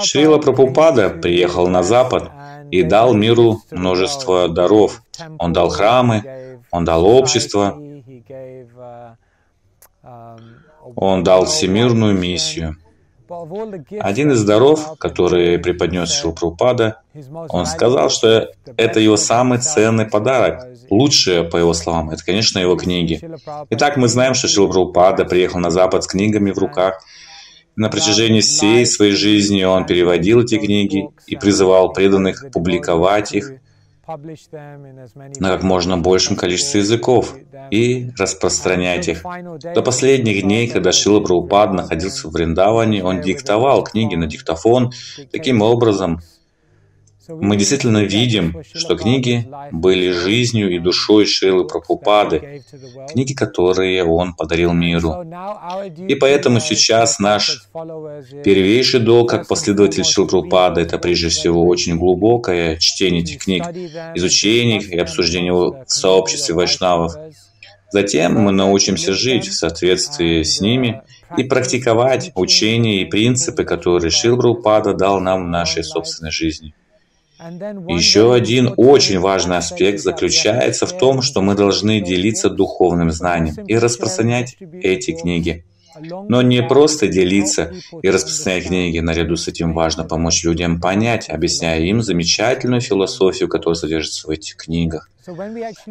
Шрила Прабхупада приехал на Запад и дал миру множество даров. Он дал храмы, он дал общество, он дал всемирную миссию. Один из даров, который преподнес Шилпрупада, он сказал, что это его самый ценный подарок. Лучшее, по его словам, это, конечно, его книги. Итак, мы знаем, что Шилпрупада приехал на Запад с книгами в руках. На протяжении всей своей жизни он переводил эти книги и призывал преданных публиковать их на как можно большем количестве языков и распространять их. До последних дней, когда Шила Прабхупад находился в Вриндаване, он диктовал книги на диктофон. Таким образом, мы действительно видим, что книги были жизнью и душой Шилы Прабхупады, книги, которые он подарил миру. И поэтому сейчас наш первейший долг как последователь Шилы Прабхупады – это прежде всего очень глубокое чтение этих книг, изучение их и обсуждение в сообществе вайшнавов. Затем мы научимся жить в соответствии с ними и практиковать учения и принципы, которые Шил Прабхупада дал нам в нашей собственной жизни. Еще один очень важный аспект заключается в том, что мы должны делиться духовным знанием и распространять эти книги. Но не просто делиться и распространять книги, наряду с этим важно помочь людям понять, объясняя им замечательную философию, которая содержится в этих книгах.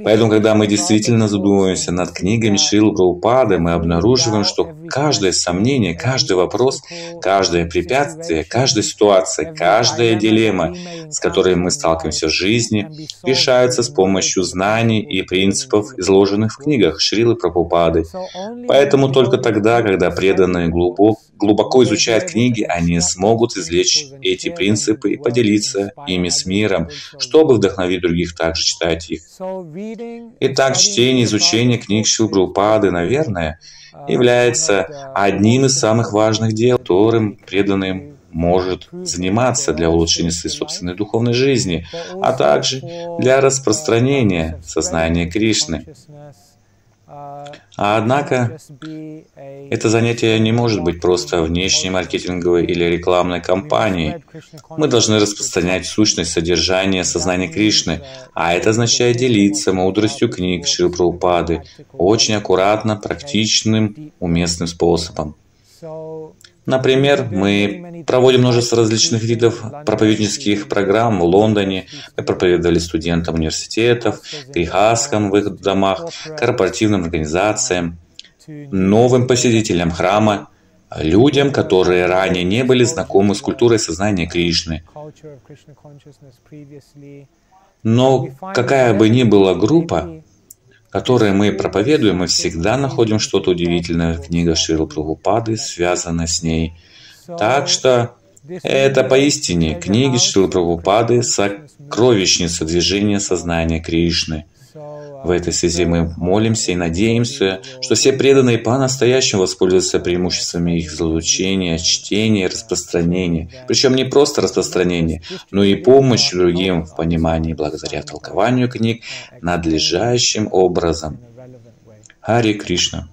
Поэтому, когда мы действительно задумываемся над книгами Шрила Прабхупады, мы обнаруживаем, что каждое сомнение, каждый вопрос, каждое препятствие, каждая ситуация, каждая дилемма, с которой мы сталкиваемся в жизни, решается с помощью знаний и принципов, изложенных в книгах Шрилы Прабхупады. Поэтому только тогда, когда преданные глубоко, глубоко изучают книги, они смогут извлечь эти принципы и поделиться ими с миром, чтобы вдохновить других также читать их. Итак, чтение изучение книг Шилпрупады, наверное, является одним из самых важных дел, которым преданным может заниматься для улучшения своей собственной духовной жизни, а также для распространения сознания Кришны. А однако, это занятие не может быть просто внешней маркетинговой или рекламной кампанией. Мы должны распространять сущность содержания сознания Кришны, а это означает делиться мудростью книг Шри Прабхупады очень аккуратно, практичным, уместным способом. Например, мы проводим множество различных видов проповеднических программ в Лондоне. Мы проповедовали студентам университетов, грехаскам в их домах, корпоративным организациям, новым посетителям храма, людям, которые ранее не были знакомы с культурой сознания Кришны. Но какая бы ни была группа, которые мы проповедуем, мы всегда находим что-то удивительное в книгах Шрила Прабхупады, связанное с ней. Так что это поистине книги Шрила Прабхупады сокровищница движения сознания Кришны – в этой связи мы молимся и надеемся, что все преданные по-настоящему воспользуются преимуществами их излучения, чтения распространения. Причем не просто распространения, но и помощь другим в понимании благодаря толкованию книг надлежащим образом. Хари Кришна.